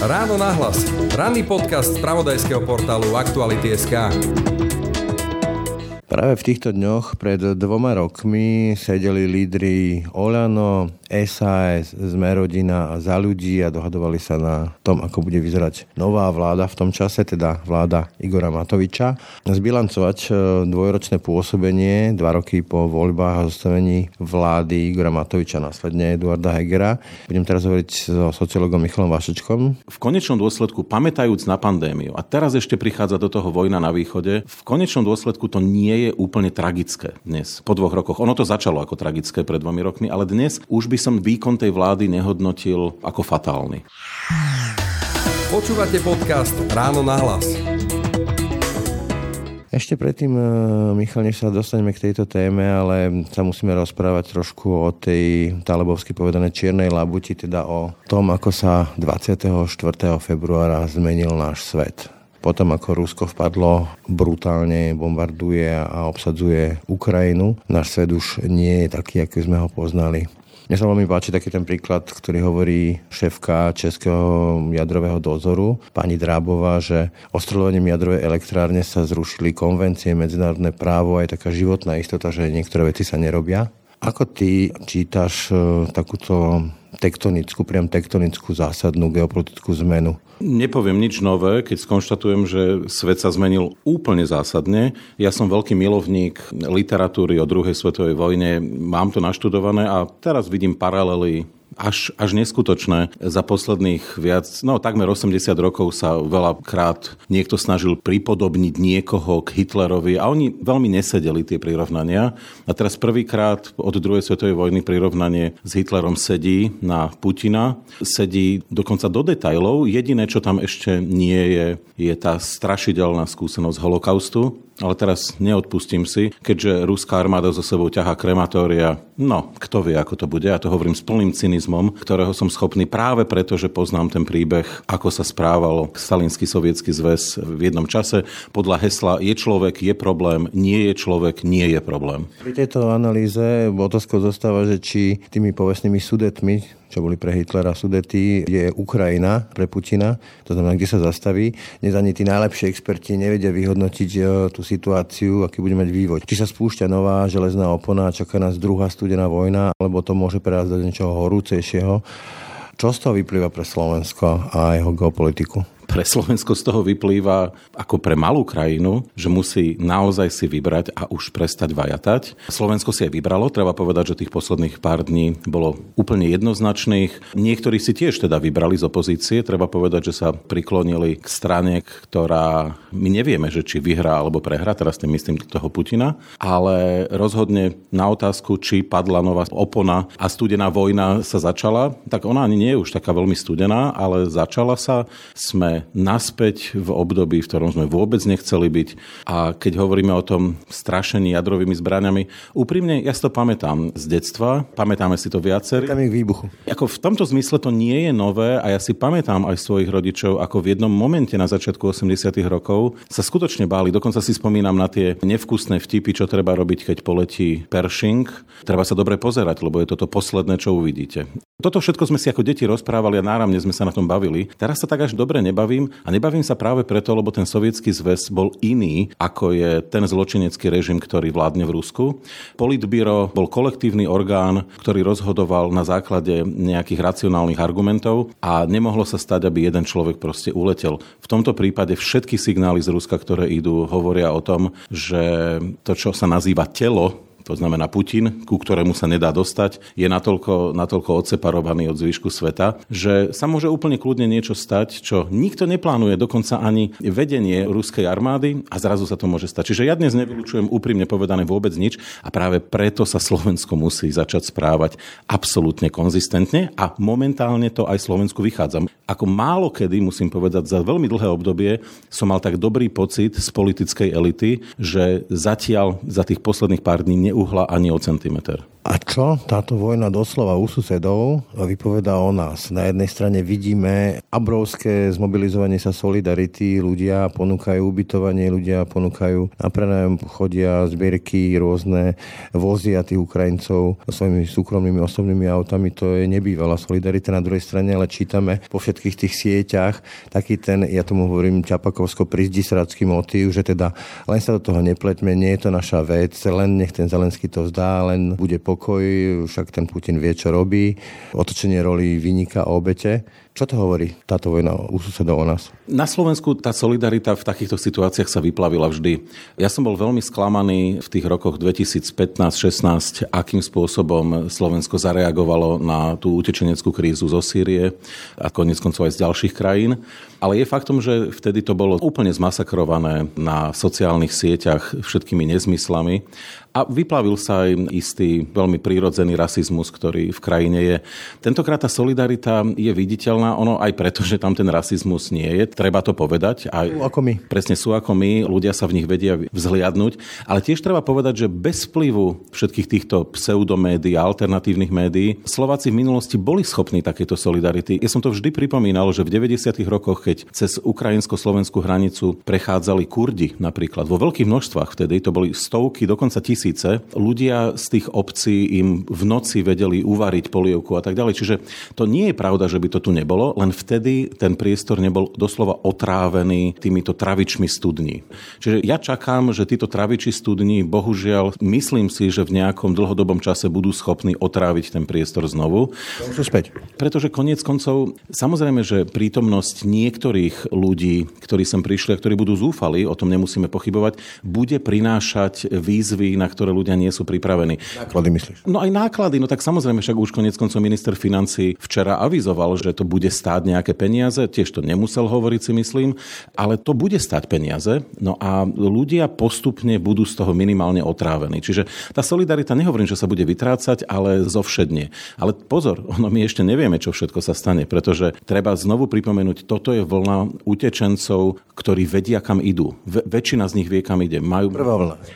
Ráno nahlas. Ranný podcast z pravodajského portálu Aktuality.sk. Práve v týchto dňoch pred dvoma rokmi sedeli lídry Olano, SAS, Sme rodina a za ľudí a dohadovali sa na tom, ako bude vyzerať nová vláda v tom čase, teda vláda Igora Matoviča. Zbilancovať e, dvojročné pôsobenie, dva roky po voľbách a zostavení vlády Igora Matoviča, následne Eduarda Hegera. Budem teraz hovoriť so sociologom Michalom Vašečkom. V konečnom dôsledku, pamätajúc na pandémiu, a teraz ešte prichádza do toho vojna na východe, v konečnom dôsledku to nie je úplne tragické dnes, po dvoch rokoch. Ono to začalo ako tragické pred dvomi rokmi, ale dnes už by som výkon tej vlády nehodnotil ako fatálny. Počúvate podcast Ráno na hlas. Ešte predtým, e, Michal, než sa dostaneme k tejto téme, ale sa musíme rozprávať trošku o tej talebovsky povedané čiernej labuti, teda o tom, ako sa 24. februára zmenil náš svet. Potom ako Rusko vpadlo, brutálne bombarduje a obsadzuje Ukrajinu, náš svet už nie je taký, ako sme ho poznali. Mne sa veľmi páči taký ten príklad, ktorý hovorí šéfka Českého jadrového dozoru, pani Drábová, že ostreľovaním jadrovej elektrárne sa zrušili konvencie, medzinárodné právo, aj taká životná istota, že niektoré veci sa nerobia. Ako ty čítaš e, takúto tektonickú, priam tektonickú zásadnú geopolitickú zmenu? Nepoviem nič nové, keď skonštatujem, že svet sa zmenil úplne zásadne. Ja som veľký milovník literatúry o druhej svetovej vojne, mám to naštudované a teraz vidím paralely až, až neskutočné. Za posledných viac, no takmer 80 rokov sa veľakrát niekto snažil pripodobniť niekoho k Hitlerovi a oni veľmi nesedeli tie prirovnania. A teraz prvýkrát od druhej svetovej vojny prirovnanie s Hitlerom sedí na Putina. Sedí dokonca do detajlov. Jediné, čo tam ešte nie je, je tá strašidelná skúsenosť holokaustu ale teraz neodpustím si, keďže ruská armáda so sebou ťahá krematória. No, kto vie, ako to bude. Ja to hovorím s plným cynizmom, ktorého som schopný práve preto, že poznám ten príbeh, ako sa správal Stalinský sovietský zväz v jednom čase. Podľa hesla je človek, je problém, nie je človek, nie je problém. Pri tejto analýze otázkou zostáva, že či tými povestnými sudetmi, čo boli pre Hitlera Sudety, je Ukrajina pre Putina, to znamená, kde sa zastaví. Dnes ani tí najlepší experti nevedia vyhodnotiť tú situáciu, aký bude mať vývoj. Či sa spúšťa nová železná opona a čaká nás druhá studená vojna, alebo to môže prejsť do niečoho horúcejšieho. Čo z toho vyplýva pre Slovensko a jeho geopolitiku? Pre Slovensko z toho vyplýva ako pre malú krajinu, že musí naozaj si vybrať a už prestať vajatať. Slovensko si aj vybralo, treba povedať, že tých posledných pár dní bolo úplne jednoznačných. Niektorí si tiež teda vybrali z opozície, treba povedať, že sa priklonili k strane, ktorá my nevieme, že či vyhrá alebo prehrá, teraz tým myslím toho Putina, ale rozhodne na otázku, či padla nová opona a studená vojna sa začala, tak ona ani nie je už taká veľmi studená, ale začala sa. Sme naspäť v období, v ktorom sme vôbec nechceli byť. A keď hovoríme o tom strašení jadrovými zbraniami, úprimne ja si to pamätám z detstva, pamätáme si to viacerí. Tam ich výbuchu. Ako v tomto zmysle to nie je nové a ja si pamätám aj svojich rodičov, ako v jednom momente na začiatku 80 rokov sa skutočne báli. Dokonca si spomínam na tie nevkusné vtipy, čo treba robiť, keď poletí Pershing. Treba sa dobre pozerať, lebo je toto posledné, čo uvidíte. Toto všetko sme si ako deti rozprávali a náramne sme sa na tom bavili. Teraz sa tak až dobre nebavím a nebavím sa práve preto, lebo ten sovietský zväz bol iný, ako je ten zločinecký režim, ktorý vládne v Rusku. Politbíro bol kolektívny orgán, ktorý rozhodoval na základe nejakých racionálnych argumentov a nemohlo sa stať, aby jeden človek proste uletel. V tomto prípade všetky signály z Ruska, ktoré idú, hovoria o tom, že to, čo sa nazýva telo to znamená Putin, ku ktorému sa nedá dostať, je natoľko, natoľko odseparovaný od zvyšku sveta, že sa môže úplne kľudne niečo stať, čo nikto neplánuje, dokonca ani vedenie ruskej armády a zrazu sa to môže stať. Čiže ja dnes nevylučujem úprimne povedané vôbec nič a práve preto sa Slovensko musí začať správať absolútne konzistentne a momentálne to aj Slovensku vychádza. Ako málo kedy, musím povedať, za veľmi dlhé obdobie som mal tak dobrý pocit z politickej elity, že zatiaľ za tých posledných pár dní neuhla ani o centimeter. A čo táto vojna doslova u susedov vypoveda o nás? Na jednej strane vidíme obrovské zmobilizovanie sa solidarity, ľudia ponúkajú ubytovanie, ľudia ponúkajú na prenajom, chodia zbierky, rôzne vozia tých Ukrajincov svojimi súkromnými osobnými autami, to je nebývalá solidarita. Na druhej strane ale čítame po všetkých tých sieťach taký ten, ja tomu hovorím Čapakovsko prizdisracký motív, že teda len sa do toho nepleťme, nie je to naša vec, len nech ten Zelenský to vzdá, len bude pokoj, však ten Putin vie, čo robí. Otočenie roli vyniká obete. Čo to hovorí táto vojna u susedov o nás? Na Slovensku tá solidarita v takýchto situáciách sa vyplavila vždy. Ja som bol veľmi sklamaný v tých rokoch 2015-16, akým spôsobom Slovensko zareagovalo na tú utečeneckú krízu zo Sýrie a konec koncov aj z ďalších krajín. Ale je faktom, že vtedy to bolo úplne zmasakrované na sociálnych sieťach všetkými nezmyslami a vyplavil sa aj istý veľmi prírodzený rasizmus, ktorý v krajine je. Tentokrát tá solidarita je viditeľná, ono aj preto, že tam ten rasizmus nie je, treba to povedať. Aj, sú ako my. Presne sú ako my, ľudia sa v nich vedia vzhliadnúť, ale tiež treba povedať, že bez vplyvu všetkých týchto pseudomédií a alternatívnych médií Slováci v minulosti boli schopní takéto solidarity. Ja som to vždy pripomínal, že v 90. rokoch, keď cez ukrajinsko-slovenskú hranicu prechádzali Kurdi napríklad, vo veľkých množstvách vtedy, to boli stovky, dokonca tisíc tisíce. Ľudia z tých obcí im v noci vedeli uvariť polievku a tak ďalej. Čiže to nie je pravda, že by to tu nebolo, len vtedy ten priestor nebol doslova otrávený týmito travičmi studní. Čiže ja čakám, že títo traviči studní, bohužiaľ, myslím si, že v nejakom dlhodobom čase budú schopní otráviť ten priestor znovu. späť. Pretože koniec koncov, samozrejme, že prítomnosť niektorých ľudí, ktorí sem prišli a ktorí budú zúfali, o tom nemusíme pochybovať, bude prinášať výzvy, na ktoré ľudia nie sú pripravení. Náklady myslíš? No aj náklady, no tak samozrejme však už konec koncov minister financí včera avizoval, že to bude stáť nejaké peniaze, tiež to nemusel hovoriť si myslím, ale to bude stáť peniaze, no a ľudia postupne budú z toho minimálne otrávení. Čiže tá solidarita, nehovorím, že sa bude vytrácať, ale zovšedne. Ale pozor, ono my ešte nevieme, čo všetko sa stane, pretože treba znovu pripomenúť, toto je vlna utečencov, ktorí vedia, kam idú. Ve- väčšina z nich vie, kam ide. Majú,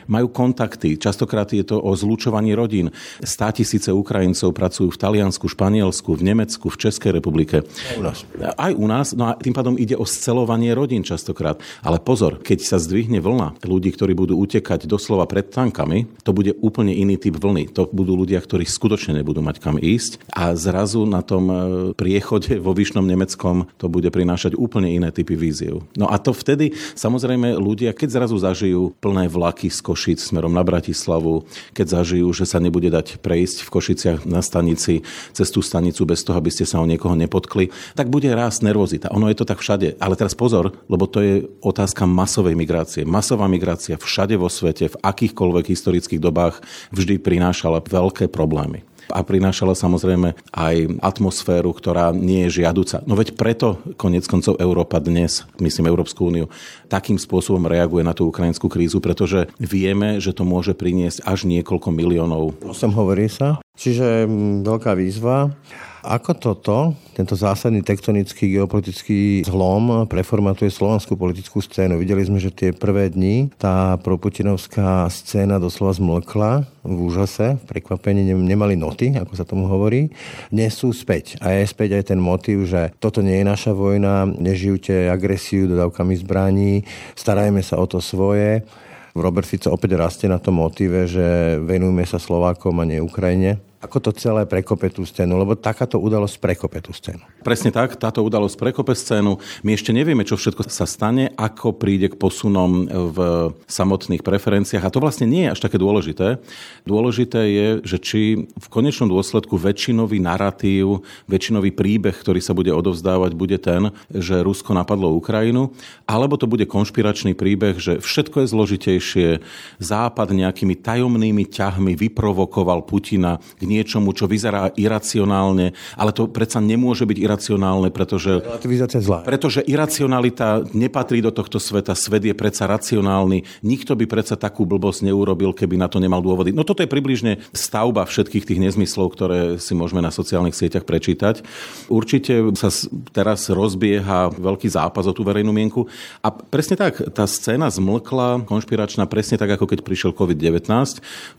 majú kontakty, Častokrát je to o zlučovaní rodín. Stá tisíce Ukrajincov pracujú v Taliansku, Španielsku, v Nemecku, v Českej republike. U nás. Aj u nás, no a tým pádom ide o scelovanie rodín častokrát. Ale pozor, keď sa zdvihne vlna ľudí, ktorí budú utekať doslova pred tankami, to bude úplne iný typ vlny. To budú ľudia, ktorí skutočne nebudú mať kam ísť a zrazu na tom e, priechode vo Vyšnom Nemeckom to bude prinášať úplne iné typy víziev. No a to vtedy samozrejme ľudia, keď zrazu zažijú plné vlaky z Košic smerom na Bratislavu, keď zažijú, že sa nebude dať prejsť v Košiciach na stanici cez tú stanicu bez toho, aby ste sa o niekoho nepotkli, tak bude rásť nervozita. Ono je to tak všade. Ale teraz pozor, lebo to je otázka masovej migrácie. Masová migrácia všade vo svete, v akýchkoľvek historických dobách vždy prinášala veľké problémy a prinášala samozrejme aj atmosféru, ktorá nie je žiaduca. No veď preto konec koncov Európa dnes, myslím Európsku úniu, takým spôsobom reaguje na tú ukrajinskú krízu, pretože vieme, že to môže priniesť až niekoľko miliónov. O tom hovorí sa. Čiže veľká výzva. Ako toto, tento zásadný tektonický geopolitický zlom preformatuje slovenskú politickú scénu? Videli sme, že tie prvé dni tá proputinovská scéna doslova zmlkla v úžase, v prekvapení nemali noty, ako sa tomu hovorí. Dnes sú späť. A je späť aj ten motív, že toto nie je naša vojna, nežijúte agresiu dodávkami zbraní, starajme sa o to svoje. Robert Fico opäť rastie na tom motíve, že venujme sa Slovákom a nie Ukrajine ako to celé prekope tú scénu, lebo takáto udalosť prekope tú scénu. Presne tak, táto udalosť prekope scénu. My ešte nevieme, čo všetko sa stane, ako príde k posunom v samotných preferenciách a to vlastne nie je až také dôležité. Dôležité je, že či v konečnom dôsledku väčšinový narratív, väčšinový príbeh, ktorý sa bude odovzdávať, bude ten, že Rusko napadlo Ukrajinu, alebo to bude konšpiračný príbeh, že všetko je zložitejšie, Západ nejakými tajomnými ťahmi vyprovokoval Putina k niečomu, čo vyzerá iracionálne, ale to predsa nemôže byť iracionálne, pretože... Relativizácia zlá. Pretože iracionalita nepatrí do tohto sveta, svet je predsa racionálny. Nikto by predsa takú blbosť neurobil, keby na to nemal dôvody. No toto je približne stavba všetkých tých nezmyslov, ktoré si môžeme na sociálnych sieťach prečítať. Určite sa teraz rozbieha veľký zápas o tú verejnú mienku a presne tak, tá scéna zmlkla, konšpiračná, presne tak, ako keď prišiel COVID-19.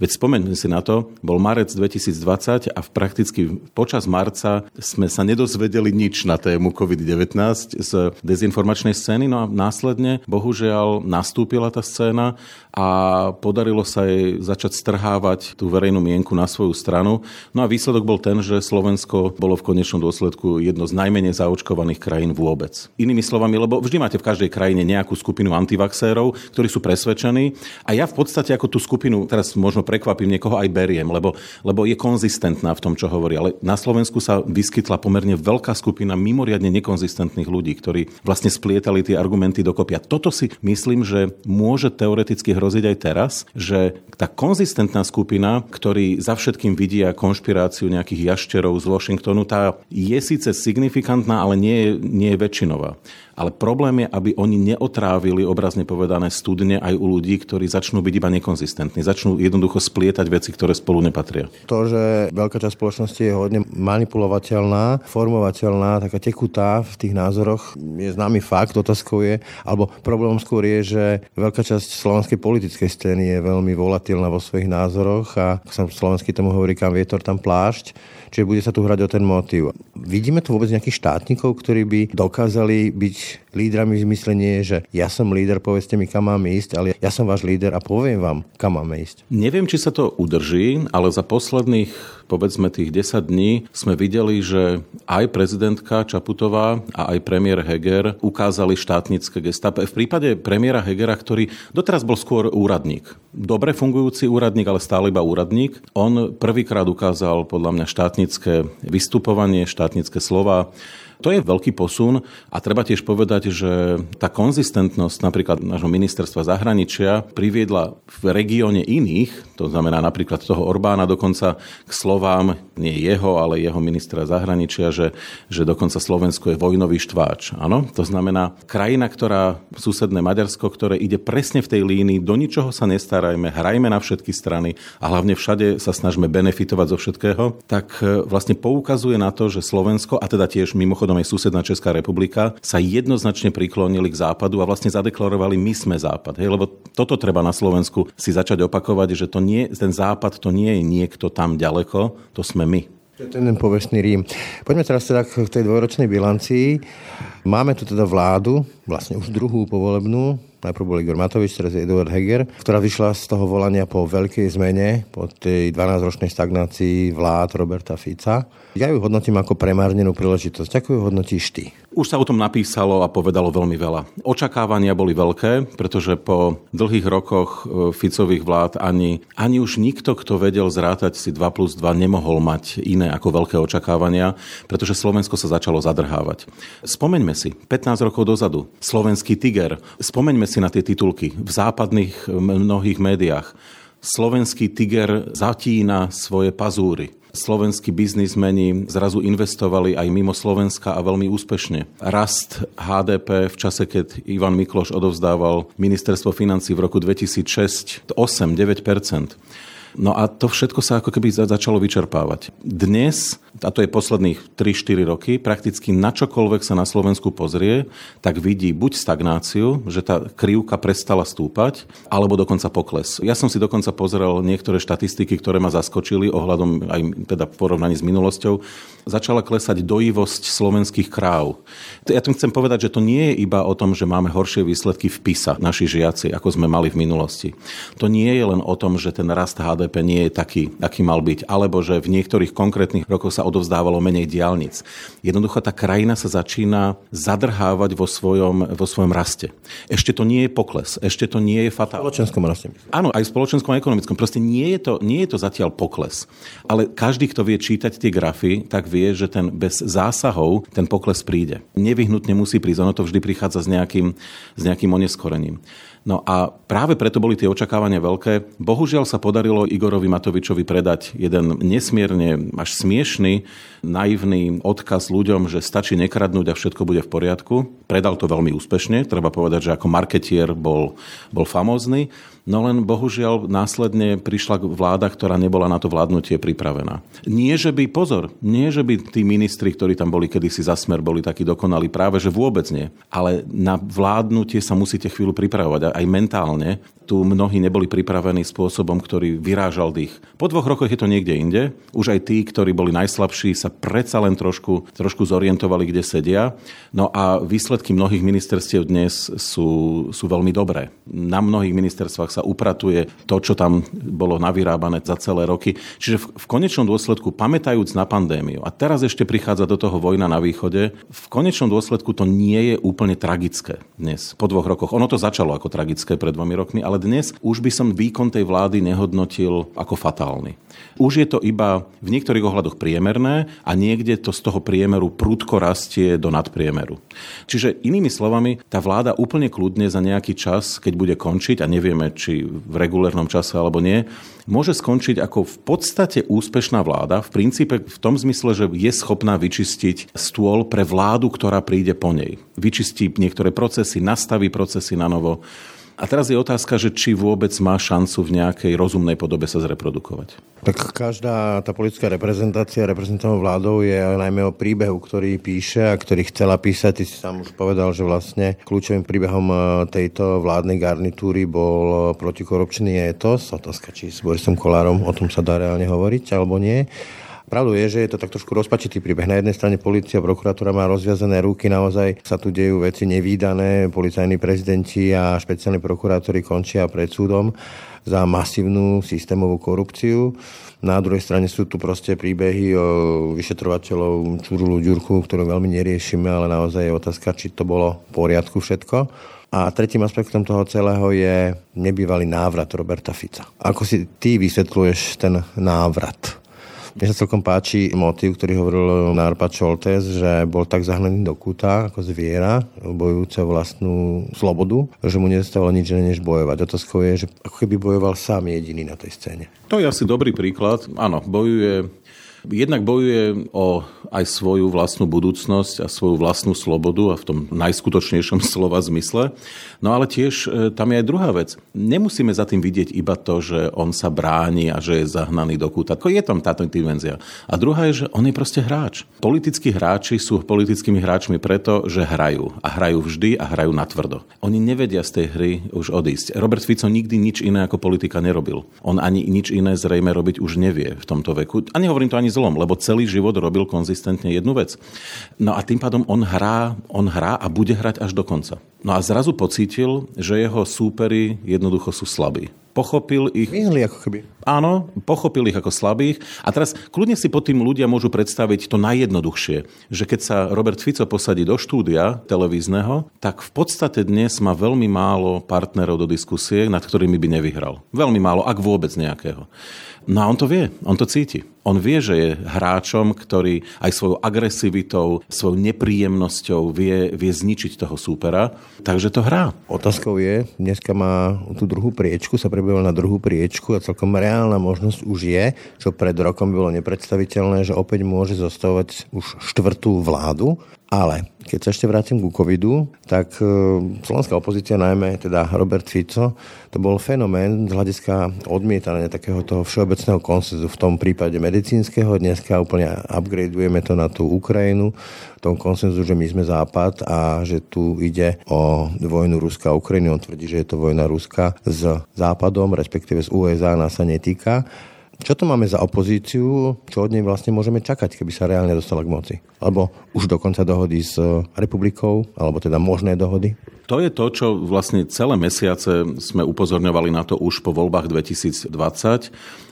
Veď spomeňme si na to, bol marec 2020 a v prakticky počas marca sme sa nedozvedeli nič na tému COVID-19 z dezinformačnej scény, no a následne, bohužiaľ, nastúpila tá scéna a podarilo sa jej začať strhávať tú verejnú mienku na svoju stranu. No a výsledok bol ten, že Slovensko bolo v konečnom dôsledku jedno z najmenej zaočkovaných krajín vôbec. Inými slovami, lebo vždy máte v každej krajine nejakú skupinu antivaxérov, ktorí sú presvedčení a ja v podstate ako tú skupinu, teraz možno prekvapím niekoho aj beriem, lebo, lebo je konzistentná v tom, čo hovorí. Ale na Slovensku sa vyskytla pomerne veľká skupina mimoriadne nekonzistentných ľudí, ktorí vlastne splietali tie argumenty dokopy. A toto si myslím, že môže teoreticky hroziť aj teraz, že tá konzistentná skupina, ktorí za všetkým vidia konšpiráciu nejakých jašterov z Washingtonu, tá je síce signifikantná, ale nie nie je väčšinová. Ale problém je, aby oni neotrávili, obrazne povedané, studne aj u ľudí, ktorí začnú byť iba nekonzistentní. Začnú jednoducho splietať veci, ktoré spolu nepatria. To, že veľká časť spoločnosti je hodne manipulovateľná, formovateľná, taká tekutá v tých názoroch, je známy fakt. Otázkou je, alebo problémom skôr je, že veľká časť slovenskej politickej scény je veľmi volatilná vo svojich názoroch a sa slovensky tomu hovorí, kam vietor, tam plášť čiže bude sa tu hrať o ten motív. Vidíme tu vôbec nejakých štátnikov, ktorí by dokázali byť lídrami v zmysle že ja som líder, povedzte mi, kam mám ísť, ale ja som váš líder a poviem vám, kam máme ísť. Neviem, či sa to udrží, ale za posledných povedzme tých 10 dní sme videli, že aj prezidentka Čaputová a aj premiér Heger ukázali štátnické gesta. V prípade premiéra Hegera, ktorý doteraz bol skôr úradník, dobre fungujúci úradník, ale stále iba úradník, on prvýkrát ukázal podľa mňa štátnické vystupovanie, štátnické slova, to je veľký posun a treba tiež povedať, že tá konzistentnosť napríklad nášho ministerstva zahraničia priviedla v regióne iných, to znamená napríklad toho Orbána dokonca k slovám, nie jeho, ale jeho ministra zahraničia, že, že dokonca Slovensko je vojnový štváč. Áno? To znamená krajina, ktorá, susedné Maďarsko, ktoré ide presne v tej línii, do ničoho sa nestarajme, hrajme na všetky strany a hlavne všade sa snažme benefitovať zo všetkého, tak e, vlastne poukazuje na to, že Slovensko, a teda tiež mimochodom mimochodom aj susedná Česká republika, sa jednoznačne priklonili k západu a vlastne zadeklarovali my sme západ. Hej, lebo toto treba na Slovensku si začať opakovať, že to nie, ten západ to nie je niekto tam ďaleko, to sme my. Ten povestný Rím. Poďme teraz teda k tej dvojročnej bilancii. Máme tu teda vládu, vlastne už druhú povolebnú, najprv bol Igor Matovič, teraz je Eduard Heger, ktorá vyšla z toho volania po veľkej zmene, po tej 12-ročnej stagnácii vlád Roberta Fica. Ja ju hodnotím ako premárnenú príležitosť. Ako ju hodnotíš ty? Už sa o tom napísalo a povedalo veľmi veľa. Očakávania boli veľké, pretože po dlhých rokoch e, Ficových vlád ani, ani už nikto, kto vedel zrátať si 2 plus 2, nemohol mať iné ako veľké očakávania, pretože Slovensko sa začalo zadrhávať. Spomeňme si, 15 rokov dozadu, slovenský tiger, spomeňme si na tie titulky v západných mnohých médiách. Slovenský tiger zatína svoje pazúry slovenskí biznismeni zrazu investovali aj mimo Slovenska a veľmi úspešne. Rast HDP v čase, keď Ivan Mikloš odovzdával ministerstvo financí v roku 2006 8-9 No a to všetko sa ako keby začalo vyčerpávať. Dnes, a to je posledných 3-4 roky, prakticky na čokoľvek sa na Slovensku pozrie, tak vidí buď stagnáciu, že tá krivka prestala stúpať, alebo dokonca pokles. Ja som si dokonca pozrel niektoré štatistiky, ktoré ma zaskočili ohľadom aj teda v porovnaní s minulosťou. Začala klesať dojivosť slovenských kráv. Ja tým chcem povedať, že to nie je iba o tom, že máme horšie výsledky v PISA, naši žiaci, ako sme mali v minulosti. To nie je len o tom, že ten rast HDP HDP nie je taký, aký mal byť, alebo že v niektorých konkrétnych rokoch sa odovzdávalo menej diálnic. Jednoducho tá krajina sa začína zadrhávať vo svojom, vo svojom raste. Ešte to nie je pokles, ešte to nie je fatálne. V spoločenskom raste. Áno, aj v spoločenskom a ekonomickom. Proste nie je, to, nie je to zatiaľ pokles. Ale každý, kto vie čítať tie grafy, tak vie, že ten bez zásahov ten pokles príde. Nevyhnutne musí prísť, ono to vždy prichádza s nejakým, s nejakým oneskorením. No a práve preto boli tie očakávania veľké. Bohužiaľ sa podarilo Igorovi Matovičovi predať jeden nesmierne až smiešný, naivný odkaz ľuďom, že stačí nekradnúť a všetko bude v poriadku. Predal to veľmi úspešne, treba povedať, že ako marketier bol, bol famózny. No len bohužiaľ následne prišla vláda, ktorá nebola na to vládnutie pripravená. Nie, že by, pozor, nie, že by tí ministri, ktorí tam boli kedysi za smer, boli takí dokonali, práve že vôbec nie. Ale na vládnutie sa musíte chvíľu pripravovať, aj mentálne. Tu mnohí neboli pripravení spôsobom, ktorý vyrážal dých. Po dvoch rokoch je to niekde inde. Už aj tí, ktorí boli najslabší, sa predsa len trošku, trošku zorientovali, kde sedia. No a výsledky mnohých ministerstiev dnes sú, sú veľmi dobré. Na mnohých ministerstvách sa upratuje to, čo tam bolo navyrábané za celé roky. Čiže v, v konečnom dôsledku, pamätajúc na pandémiu, a teraz ešte prichádza do toho vojna na východe, v konečnom dôsledku to nie je úplne tragické dnes, po dvoch rokoch. Ono to začalo ako tragické pred dvomi rokmi, ale dnes už by som výkon tej vlády nehodnotil ako fatálny. Už je to iba v niektorých ohľadoch priemerné a niekde to z toho priemeru prudko rastie do nadpriemeru. Čiže inými slovami, tá vláda úplne kľudne za nejaký čas, keď bude končiť, a nevieme, či v regulérnom čase alebo nie, môže skončiť ako v podstate úspešná vláda, v princípe v tom zmysle, že je schopná vyčistiť stôl pre vládu, ktorá príde po nej. Vyčistí niektoré procesy, nastaví procesy na novo a teraz je otázka, že či vôbec má šancu v nejakej rozumnej podobe sa zreprodukovať. Tak každá tá politická reprezentácia reprezentovanou vládou je najmä o príbehu, ktorý píše a ktorý chcela písať. Ty si sám už povedal, že vlastne kľúčovým príbehom e, tejto vládnej garnitúry bol protikorupčný etos. Otázka, či s Borisom Kolárom o tom sa dá reálne hovoriť alebo nie. Pravdou je, že je to tak trošku rozpačitý príbeh. Na jednej strane policia, prokuratúra má rozviazané ruky, naozaj sa tu dejú veci nevýdané, policajní prezidenti a špeciálni prokurátori končia pred súdom za masívnu systémovú korupciu. Na druhej strane sú tu proste príbehy o vyšetrovateľov Čurulu Ďurku, ktorú veľmi neriešime, ale naozaj je otázka, či to bolo v poriadku všetko. A tretím aspektom toho celého je nebývalý návrat Roberta Fica. Ako si ty vysvetľuješ ten návrat? Mne sa celkom páči motív, ktorý hovoril Narpa Čoltes, že bol tak zahnaný do kúta ako zviera, bojujúce vlastnú slobodu, že mu nezostávalo nič než bojovať. Otázkou je, že ako keby bojoval sám jediný na tej scéne. To je asi dobrý príklad. Áno, bojuje Jednak bojuje o aj svoju vlastnú budúcnosť a svoju vlastnú slobodu a v tom najskutočnejšom slova zmysle. No ale tiež e, tam je aj druhá vec. Nemusíme za tým vidieť iba to, že on sa bráni a že je zahnaný do kúta. Je tam táto dimenzia. A druhá je, že on je proste hráč. Politickí hráči sú politickými hráčmi preto, že hrajú. A hrajú vždy a hrajú natvrdo. Oni nevedia z tej hry už odísť. Robert Fico nikdy nič iné ako politika nerobil. On ani nič iné zrejme robiť už nevie v tomto veku. A nehovorím to ani zlom, lebo celý život robil konzistentne jednu vec. No a tým pádom on hrá, on hrá a bude hrať až do konca. No a zrazu pocítil, že jeho súpery jednoducho sú slabí pochopil ich... Vyhli ako keby. Áno, pochopil ich ako slabých. A teraz kľudne si pod tým ľudia môžu predstaviť to najjednoduchšie, že keď sa Robert Fico posadí do štúdia televízneho, tak v podstate dnes má veľmi málo partnerov do diskusie, nad ktorými by nevyhral. Veľmi málo, ak vôbec nejakého. No a on to vie, on to cíti. On vie, že je hráčom, ktorý aj svojou agresivitou, svojou nepríjemnosťou vie, vie zničiť toho súpera, takže to hrá. Otázkou je, dneska má tú druhú priečku, sa prebýval na druhú priečku a celkom reálna možnosť už je, čo pred rokom bolo nepredstaviteľné, že opäť môže zostavovať už štvrtú vládu ale keď sa ešte vrátim ku covidu, tak e, slovenská opozícia, najmä teda Robert Fico, to bol fenomén z hľadiska odmietania takého toho všeobecného konsenzu v tom prípade medicínskeho. Dneska úplne upgradeujeme to na tú Ukrajinu, tom konsenzu, že my sme Západ a že tu ide o vojnu Ruska a Ukrajiny. On tvrdí, že je to vojna Ruska s Západom, respektíve z USA, nás sa netýka. Čo to máme za opozíciu, čo od nej vlastne môžeme čakať, keby sa reálne dostala k moci? Alebo už dokonca dohody s republikou, alebo teda možné dohody? To je to, čo vlastne celé mesiace sme upozorňovali na to už po voľbách 2020,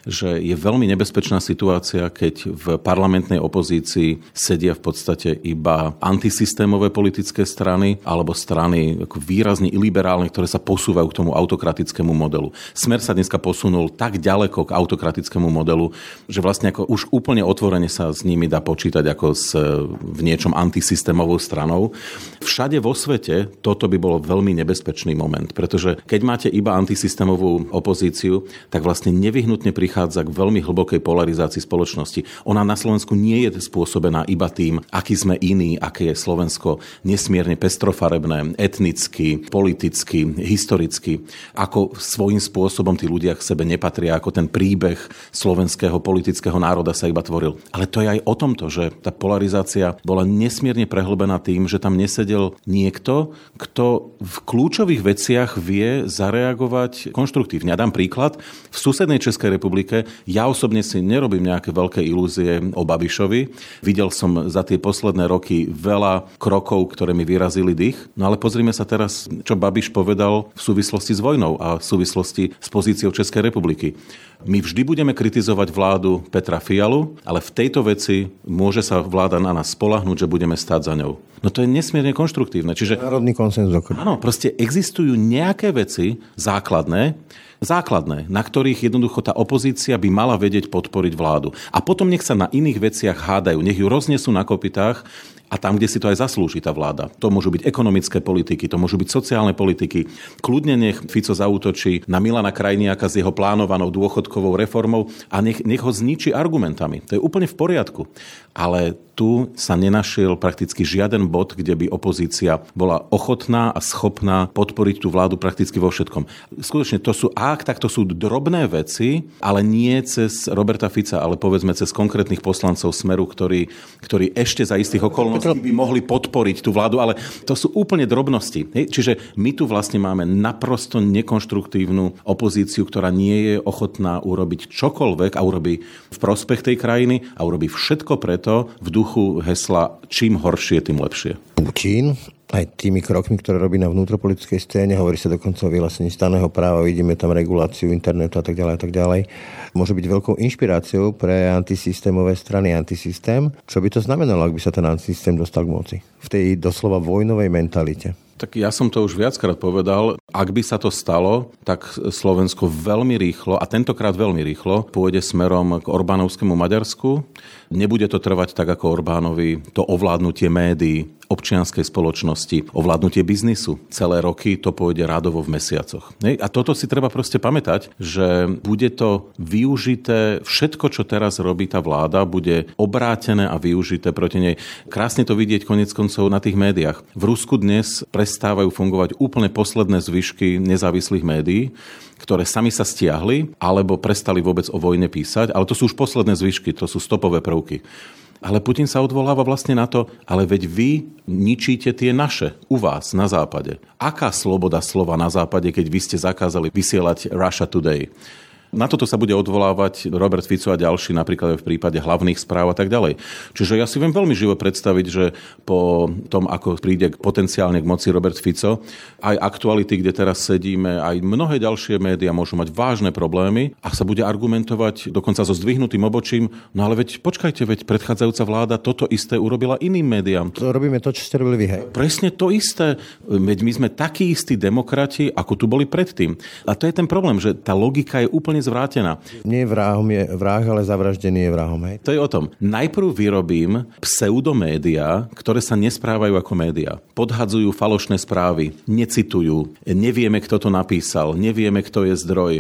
že je veľmi nebezpečná situácia, keď v parlamentnej opozícii sedia v podstate iba antisystémové politické strany alebo strany ako výrazne iliberálne, ktoré sa posúvajú k tomu autokratickému modelu. Smer sa dneska posunul tak ďaleko k autokratickému modelu, že vlastne ako už úplne otvorene sa s nimi dá počítať ako s v niečom antisystémovou stranou. Všade vo svete toto by bol veľmi nebezpečný moment, pretože keď máte iba antisystémovú opozíciu, tak vlastne nevyhnutne prichádza k veľmi hlbokej polarizácii spoločnosti. Ona na Slovensku nie je spôsobená iba tým, aký sme iní, aké je Slovensko nesmierne pestrofarebné, etnicky, politicky, historicky, ako svojím spôsobom tí ľudia k sebe nepatria, ako ten príbeh slovenského politického národa sa iba tvoril. Ale to je aj o tomto, že tá polarizácia bola nesmierne prehlbená tým, že tam nesedel niekto, kto v kľúčových veciach vie zareagovať konštruktívne. Ja dám príklad. V susednej Českej republike ja osobne si nerobím nejaké veľké ilúzie o Babišovi. Videl som za tie posledné roky veľa krokov, ktoré mi vyrazili dých. No ale pozrime sa teraz, čo Babiš povedal v súvislosti s vojnou a v súvislosti s pozíciou Českej republiky. My vždy budeme kritizovať vládu Petra Fialu, ale v tejto veci môže sa vláda na nás spolahnúť, že budeme stáť za ňou. No to je nesmierne konštruktívne. Čiže... Národný konsenzus. Áno, proste existujú nejaké veci základné, základné, na ktorých jednoducho tá opozícia by mala vedieť podporiť vládu. A potom nech sa na iných veciach hádajú, nech ju roznesú na kopitách a tam, kde si to aj zaslúži tá vláda. To môžu byť ekonomické politiky, to môžu byť sociálne politiky. Kľudne nech Fico zautočí na Milana Krajniaka s jeho plánovanou dôchodkovou reformou a nech, nech ho zničí argumentami. To je úplne v poriadku. Ale tu sa nenašiel prakticky žiaden bod, kde by opozícia bola ochotná a schopná podporiť tú vládu prakticky vo všetkom. Skutočne to sú, ak tak to sú drobné veci, ale nie cez Roberta Fica, ale povedzme cez konkrétnych poslancov Smeru, ktorí, ktorí ešte za istých okolností by mohli podporiť tú vládu, ale to sú úplne drobnosti. Čiže my tu vlastne máme naprosto nekonštruktívnu opozíciu, ktorá nie je ochotná urobiť čokoľvek a urobí v prospech tej krajiny a urobí všetko preto v duchu duchu hesla čím horšie, tým lepšie. Putin aj tými krokmi, ktoré robí na vnútropolitickej scéne, hovorí sa dokonca o vyhlásení staného práva, vidíme tam reguláciu internetu a tak ďalej a tak ďalej, môže byť veľkou inšpiráciou pre antisystémové strany antisystém. Čo by to znamenalo, ak by sa ten antisystém dostal k moci? V tej doslova vojnovej mentalite. Tak ja som to už viackrát povedal. Ak by sa to stalo, tak Slovensko veľmi rýchlo, a tentokrát veľmi rýchlo, pôjde smerom k Orbánovskému Maďarsku. Nebude to trvať tak ako Orbánovi, to ovládnutie médií, občianskej spoločnosti, ovládnutie biznisu. Celé roky to pôjde rádovo v mesiacoch. A toto si treba proste pamätať, že bude to využité, všetko, čo teraz robí tá vláda, bude obrátené a využité proti nej. Krásne to vidieť konec koncov na tých médiách. V Rusku dnes prestávajú fungovať úplne posledné zvyšky nezávislých médií, ktoré sami sa stiahli alebo prestali vôbec o vojne písať, ale to sú už posledné zvyšky, to sú stopové prvky. Ale Putin sa odvoláva vlastne na to, ale veď vy ničíte tie naše u vás na západe. Aká sloboda slova na západe, keď vy ste zakázali vysielať Russia Today? Na toto sa bude odvolávať Robert Fico a ďalší, napríklad v prípade hlavných správ a tak ďalej. Čiže ja si viem veľmi živo predstaviť, že po tom, ako príde potenciálne k moci Robert Fico, aj aktuality, kde teraz sedíme, aj mnohé ďalšie médiá môžu mať vážne problémy a sa bude argumentovať dokonca so zdvihnutým obočím, no ale veď počkajte, veď predchádzajúca vláda toto isté urobila iným médiám. To robíme to, čo ste robili vy, hej? Presne to isté. Veď my sme takí istí demokrati, ako tu boli predtým. A to je ten problém, že tá logika je úplne zvrátená. Nie vrahom je vrah, ale zavraždený je vrahom. Hej? To je o tom. Najprv vyrobím pseudomédia, ktoré sa nesprávajú ako média. Podhadzujú falošné správy, necitujú, nevieme, kto to napísal, nevieme, kto je zdroj.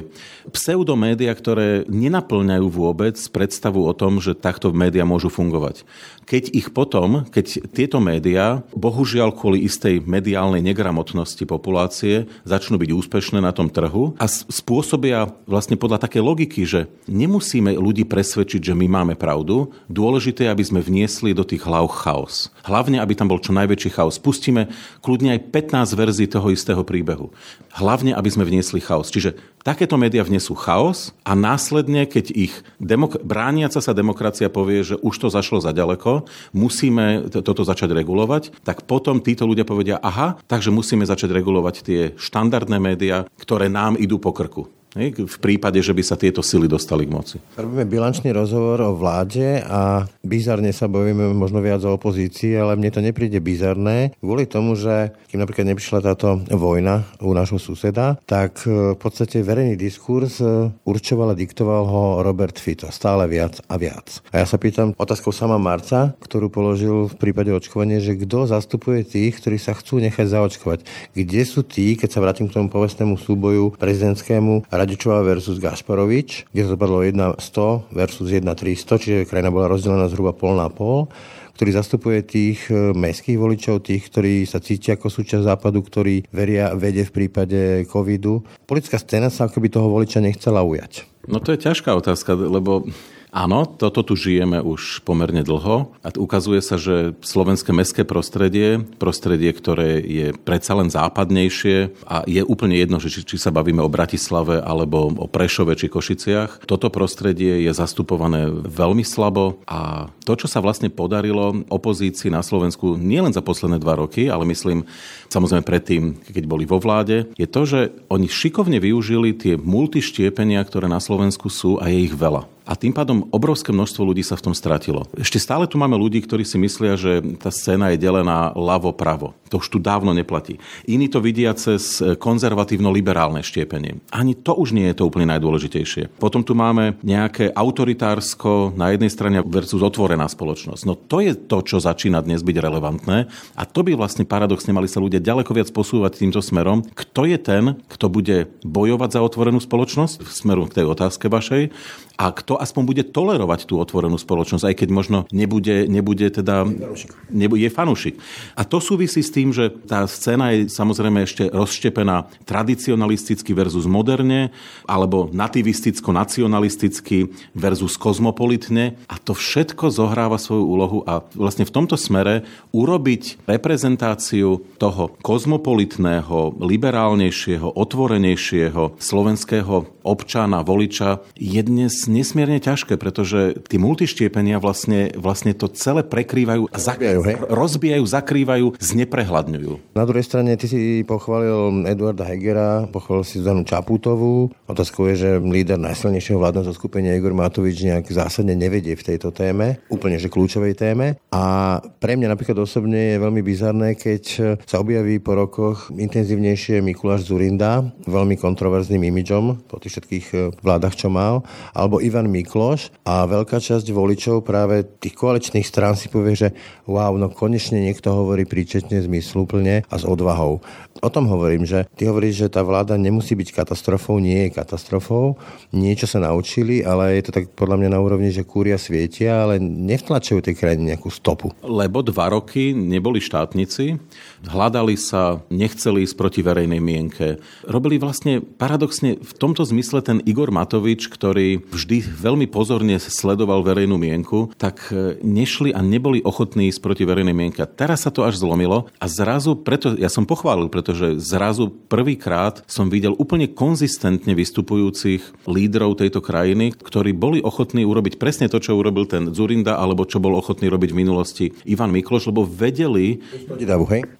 Pseudomédia, ktoré nenaplňajú vôbec predstavu o tom, že takto média môžu fungovať. Keď ich potom, keď tieto médiá, bohužiaľ kvôli istej mediálnej negramotnosti populácie, začnú byť úspešné na tom trhu a spôsobia vlastne podľa podľa také logiky, že nemusíme ľudí presvedčiť, že my máme pravdu. Dôležité je, aby sme vniesli do tých hlav chaos. Hlavne, aby tam bol čo najväčší chaos. Pustíme kľudne aj 15 verzií toho istého príbehu. Hlavne, aby sme vniesli chaos. Čiže takéto médiá vnesú chaos a následne, keď ich demok- brániaca sa demokracia povie, že už to zašlo za ďaleko, musíme t- toto začať regulovať, tak potom títo ľudia povedia, aha, takže musíme začať regulovať tie štandardné médiá, ktoré nám idú po krku. V prípade, že by sa tieto sily dostali k moci. Robíme bilančný rozhovor o vláde a bizarne sa bojíme možno viac o opozícii, ale mne to nepríde bizarné kvôli tomu, že kým napríklad neprišla táto vojna u nášho suseda, tak e, v podstate verejný diskurs e, určoval a diktoval ho Robert Fico stále viac a viac. A ja sa pýtam otázkou sama Marca, ktorú položil v prípade očkovania, že kto zastupuje tých, ktorí sa chcú nechať zaočkovať. Kde sú tí, keď sa vrátim k tomu povestnému súboju prezidentskému Radičová versus Gašparovič, kde to dopadlo 1-100 versus 1-300, čiže krajina bola rozdelená zhruba pol na pol ktorý zastupuje tých e, mestských voličov, tých, ktorí sa cítia ako súčasť západu, ktorí veria vede v prípade covidu. Politická scéna sa ako by toho voliča nechcela ujať. No to je ťažká otázka, lebo Áno, toto tu žijeme už pomerne dlho a ukazuje sa, že slovenské mestské prostredie, prostredie, ktoré je predsa len západnejšie a je úplne jedno, že či, či sa bavíme o Bratislave alebo o Prešove či Košiciach, toto prostredie je zastupované veľmi slabo a to, čo sa vlastne podarilo opozícii na Slovensku nielen za posledné dva roky, ale myslím samozrejme predtým, keď boli vo vláde, je to, že oni šikovne využili tie multištiepenia, ktoré na Slovensku sú a je ich veľa a tým pádom obrovské množstvo ľudí sa v tom stratilo. Ešte stále tu máme ľudí, ktorí si myslia, že tá scéna je delená ľavo-pravo. To už tu dávno neplatí. Iní to vidia cez konzervatívno-liberálne štiepenie. Ani to už nie je to úplne najdôležitejšie. Potom tu máme nejaké autoritársko na jednej strane versus otvorená spoločnosť. No to je to, čo začína dnes byť relevantné a to by vlastne paradoxne mali sa ľudia ďaleko viac posúvať týmto smerom. Kto je ten, kto bude bojovať za otvorenú spoločnosť, smerom k tej otázke vašej, a kto aspoň bude tolerovať tú otvorenú spoločnosť, aj keď možno nebude, nebude teda... Nebude, je fanúšik. A to súvisí s tým, že tá scéna je samozrejme ešte rozštepená tradicionalisticky versus moderne, alebo nativisticko-nacionalisticky versus kozmopolitne. A to všetko zohráva svoju úlohu a vlastne v tomto smere urobiť reprezentáciu toho kozmopolitného, liberálnejšieho, otvorenejšieho slovenského občana, voliča je dnes nesmierne ťažké, pretože tí multištiepenia vlastne, vlastne to celé prekrývajú a zak- rozbijajú, hej? rozbijajú, zakrývajú, zneprehľadňujú. Na druhej strane ty si pochválil Eduarda Hegera, pochválil si Zanu Čaputovú. Otázkou je, že líder najsilnejšieho vládneho zoskupenia Igor Matovič nejak zásadne nevedie v tejto téme, úplne že kľúčovej téme. A pre mňa napríklad osobne je veľmi bizarné, keď sa objaví po rokoch intenzívnejšie Mikuláš Zurinda, veľmi kontroverzným imidžom po tých všetkých vládach, čo mal, alebo Ivan Mikloš a veľká časť voličov práve tých koaličných strán si povie, že wow, no konečne niekto hovorí príčetne, zmysluplne a s odvahou. O tom hovorím, že ty hovoríš, že tá vláda nemusí byť katastrofou, nie je katastrofou, niečo sa naučili, ale je to tak podľa mňa na úrovni, že kúria svietia, ale nevtlačujú tej krajine nejakú stopu. Lebo dva roky neboli štátnici, hľadali sa, nechceli ísť proti verejnej mienke. Robili vlastne paradoxne v tomto zmysle ten Igor Matovič, ktorý vždy vždy veľmi pozorne sledoval verejnú mienku, tak e, nešli a neboli ochotní ísť proti verejnej mienke. Teraz sa to až zlomilo a zrazu, preto ja som pochválil, pretože zrazu prvýkrát som videl úplne konzistentne vystupujúcich lídrov tejto krajiny, ktorí boli ochotní urobiť presne to, čo urobil ten Zurinda, alebo čo bol ochotný robiť v minulosti Ivan Mikloš, lebo vedeli,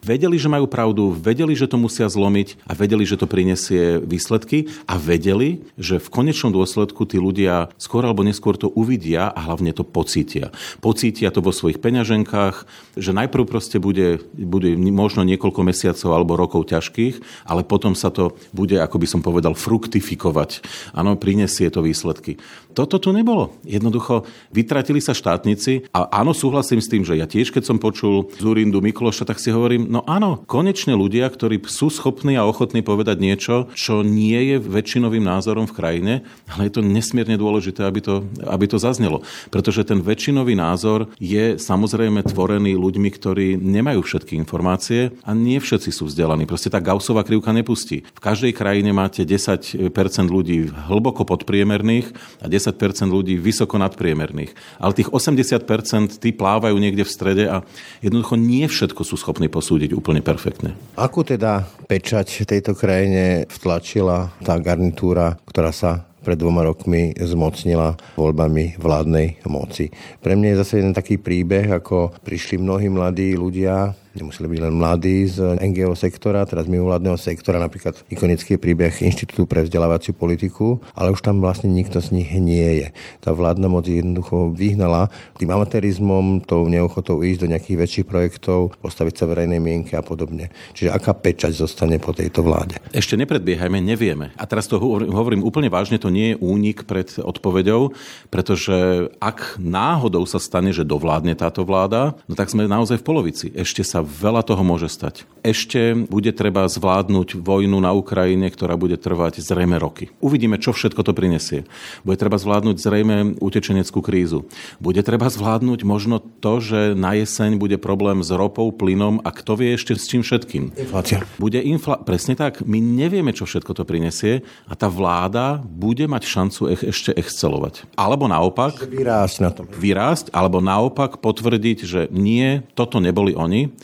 vedeli, že majú pravdu, vedeli, že to musia zlomiť a vedeli, že to prinesie výsledky a vedeli, že v konečnom dôsledku tí ľudia ľudia skôr alebo neskôr to uvidia a hlavne to pocítia. Pocítia to vo svojich peňaženkách, že najprv proste bude, bude možno niekoľko mesiacov alebo rokov ťažkých, ale potom sa to bude, ako by som povedal, fruktifikovať. Áno, prinesie to výsledky. Toto tu nebolo. Jednoducho vytratili sa štátnici a áno, súhlasím s tým, že ja tiež, keď som počul Zurindu Mikloša, tak si hovorím, no áno, konečne ľudia, ktorí sú schopní a ochotní povedať niečo, čo nie je väčšinovým názorom v krajine, ale je to nesmierne dôležité, aby to, aby to zaznelo. Pretože ten väčšinový názor je samozrejme tvorený ľuďmi, ktorí nemajú všetky informácie a nie všetci sú vzdelaní. Proste tá Gaussová krivka nepustí. V každej krajine máte 10% ľudí hlboko podpriemerných a 10% ľudí vysoko nadpriemerných. Ale tých 80% tí plávajú niekde v strede a jednoducho nie všetko sú schopní posúdiť úplne perfektne. Akú teda pečať tejto krajine vtlačila tá garnitúra, ktorá sa pred dvoma rokmi zmocnila voľbami vládnej moci. Pre mňa je zase jeden taký príbeh, ako prišli mnohí mladí ľudia Nemuseli byť len mladí z NGO sektora, teraz mimovládneho sektora, napríklad ikonický príbeh Inštitútu pre vzdelávaciu politiku, ale už tam vlastne nikto z nich nie je. Tá vládna moc jednoducho vyhnala tým amatérizmom, tou neochotou ísť do nejakých väčších projektov, postaviť sa verejnej mienke a podobne. Čiže aká pečať zostane po tejto vláde? Ešte nepredbiehajme, nevieme. A teraz to hovorím úplne vážne, to nie je únik pred odpoveďou, pretože ak náhodou sa stane, že dovládne táto vláda, no tak sme naozaj v polovici. Ešte sa veľa toho môže stať. Ešte bude treba zvládnuť vojnu na Ukrajine, ktorá bude trvať zrejme roky. Uvidíme, čo všetko to prinesie. Bude treba zvládnuť zrejme utečeneckú krízu. Bude treba zvládnuť možno to, že na jeseň bude problém s ropou, plynom a kto vie ešte s čím všetkým. Inflácia. Bude infla... Presne tak. My nevieme, čo všetko to prinesie a tá vláda bude mať šancu ech, ešte excelovať. Alebo naopak... Vyrásť na tom. Vyrásť, alebo naopak potvrdiť, že nie, toto neboli oni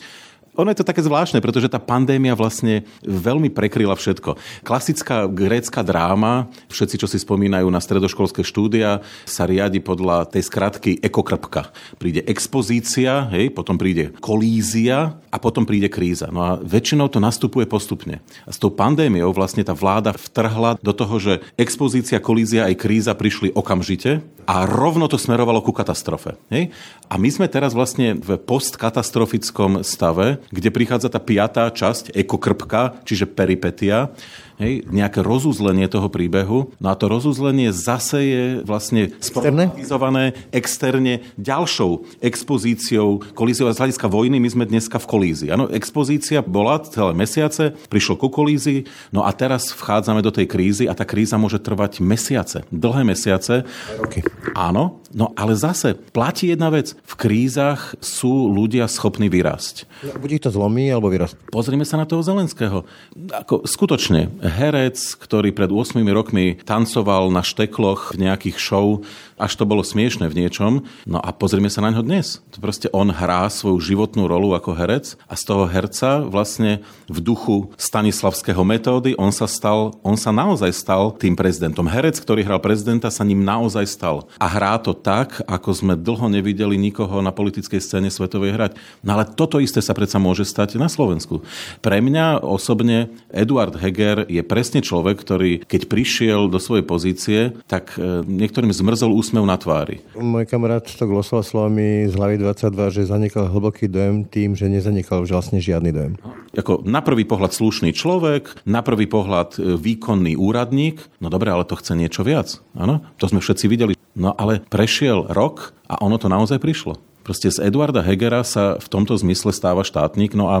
ono je to také zvláštne, pretože tá pandémia vlastne veľmi prekryla všetko. Klasická grécka dráma, všetci, čo si spomínajú na stredoškolské štúdia, sa riadi podľa tej skratky ekokrpka. Príde expozícia, hej, potom príde kolízia a potom príde kríza. No a väčšinou to nastupuje postupne. A s tou pandémiou vlastne tá vláda vtrhla do toho, že expozícia, kolízia aj kríza prišli okamžite a rovno to smerovalo ku katastrofe. Hej? A my sme teraz vlastne v postkatastrofickom stave, kde prichádza tá piatá časť, ekokrpka, čiže peripetia, hej, nejaké rozuzlenie toho príbehu. No a to rozuzlenie zase je vlastne sprofitizované externe ďalšou expozíciou kolíziou. Z hľadiska vojny my sme dneska v kolízii. Ano, expozícia bola celé mesiace, prišlo ku kolízii, no a teraz vchádzame do tej krízy a tá kríza môže trvať mesiace, dlhé mesiace. Roky. Áno, no ale zase platí jedna vec. V krízach sú ľudia schopní vyrásť. Buď ich to zlomí, alebo vyrásť. Pozrime sa na toho Zelenského. Ako, skutočne, herec, ktorý pred 8 rokmi tancoval na štekloch v nejakých show, až to bolo smiešne v niečom. No a pozrime sa na ňo dnes. To proste on hrá svoju životnú rolu ako herec a z toho herca vlastne v duchu Stanislavského metódy on sa stal, on sa naozaj stal tým prezidentom. Herec, ktorý hral prezidenta, sa ním naozaj stal. A hrá to tak, ako sme dlho nevideli nikoho na politickej scéne svetovej hrať. No ale toto isté sa predsa môže stať na Slovensku. Pre mňa osobne Eduard Heger je presne človek, ktorý keď prišiel do svojej pozície, tak e, niektorým zmrzol úsmev na tvári. Môj kamarát to glosoval slovami z hlavy 22, že zanikal hlboký dojem tým, že nezanikal vlastne žiadny dojem. Ako na prvý pohľad slušný človek, na prvý pohľad e, výkonný úradník, no dobre, ale to chce niečo viac. Áno, to sme všetci videli. No ale prešiel rok a ono to naozaj prišlo. Proste z Eduarda Hegera sa v tomto zmysle stáva štátnik, no a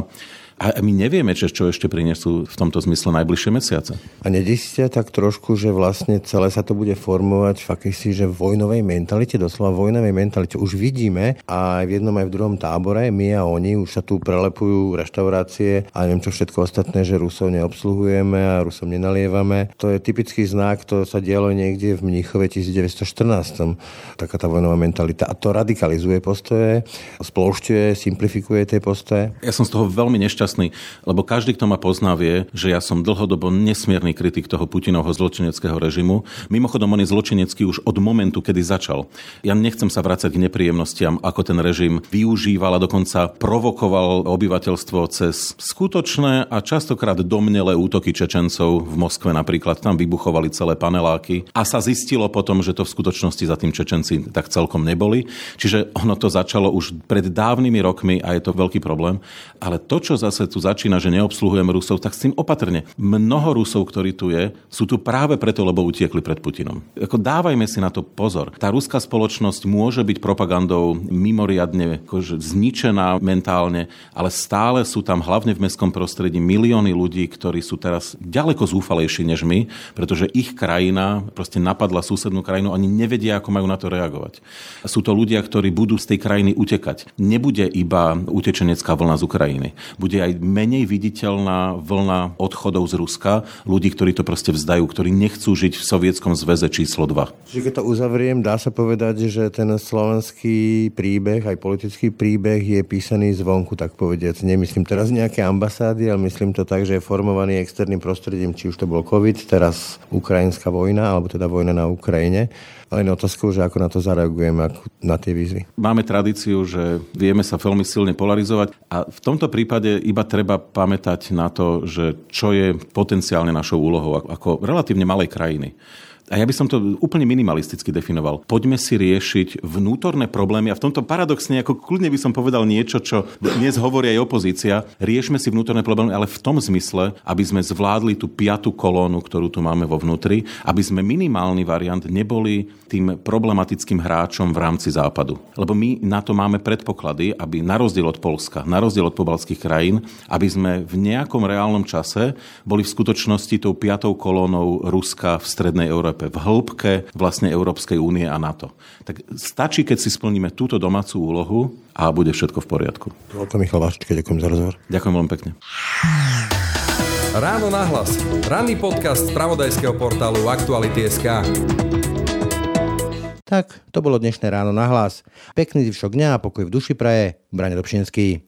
a my nevieme, čo, čo ešte prinesú v tomto zmysle najbližšie mesiace. A nedísite tak trošku, že vlastne celé sa to bude formovať v akejsi, že vojnovej mentalite, doslova vojnovej mentalite. Už vidíme a v jednom aj v druhom tábore, my a oni, už sa tu prelepujú reštaurácie a neviem čo všetko ostatné, že Rusov neobsluhujeme a Rusom nenalievame. To je typický znak, to sa dialo niekde v Mníchove 1914. Taká tá vojnová mentalita. A to radikalizuje postoje, splošťuje, simplifikuje tie postoje. Ja som z toho veľmi nešťastný nešťastný, lebo každý, kto ma pozná, vie, že ja som dlhodobo nesmierny kritik toho Putinovho zločineckého režimu. Mimochodom, on je zločinecký už od momentu, kedy začal. Ja nechcem sa vrácať k nepríjemnostiam, ako ten režim využíval a dokonca provokoval obyvateľstvo cez skutočné a častokrát domnelé útoky Čečencov v Moskve napríklad. Tam vybuchovali celé paneláky a sa zistilo potom, že to v skutočnosti za tým Čečenci tak celkom neboli. Čiže ono to začalo už pred dávnymi rokmi a je to veľký problém. Ale to, čo zase zase tu začína, že neobsluhujeme Rusov, tak s tým opatrne. Mnoho Rusov, ktorí tu je, sú tu práve preto, lebo utiekli pred Putinom. Ako dávajme si na to pozor. Tá ruská spoločnosť môže byť propagandou mimoriadne akože zničená mentálne, ale stále sú tam hlavne v mestskom prostredí milióny ľudí, ktorí sú teraz ďaleko zúfalejší než my, pretože ich krajina proste napadla susednú krajinu, oni nevedia, ako majú na to reagovať. Sú to ľudia, ktorí budú z tej krajiny utekať. Nebude iba utečenecká vlna z Ukrajiny. Bude aj aj menej viditeľná vlna odchodov z Ruska, ľudí, ktorí to proste vzdajú, ktorí nechcú žiť v Sovietskom zväze číslo 2. Čiže keď to uzavriem, dá sa povedať, že ten slovenský príbeh, aj politický príbeh je písaný zvonku, tak povediac. Nemyslím teraz nejaké ambasády, ale myslím to tak, že je formovaný externým prostredím, či už to bol COVID, teraz ukrajinská vojna, alebo teda vojna na Ukrajine. Len otázkou, že ako na to zareagujeme, na tie výzvy. Máme tradíciu, že vieme sa veľmi silne polarizovať a v tomto prípade iba treba pamätať na to, že čo je potenciálne našou úlohou ako relatívne malej krajiny. A ja by som to úplne minimalisticky definoval. Poďme si riešiť vnútorné problémy a v tomto paradoxne, ako kľudne by som povedal niečo, čo dnes hovorí aj opozícia, riešme si vnútorné problémy, ale v tom zmysle, aby sme zvládli tú piatú kolónu, ktorú tu máme vo vnútri, aby sme minimálny variant neboli tým problematickým hráčom v rámci západu. Lebo my na to máme predpoklady, aby na rozdiel od Polska, na rozdiel od pobalských krajín, aby sme v nejakom reálnom čase boli v skutočnosti tou piatou kolónou Ruska v strednej Európe Európe, v hĺbke vlastne Európskej únie a NATO. Tak stačí, keď si splníme túto domácu úlohu a bude všetko v poriadku. Veľko Michal Vaščka, ďakujem za rozhovor. Ďakujem veľmi pekne. Ráno nahlas. Ranný podcast z pravodajského portálu Aktuality.sk. Tak, to bolo dnešné ráno na hlas. Pekný zvyšok dňa a pokoj v duši praje. Brane Dobšinský.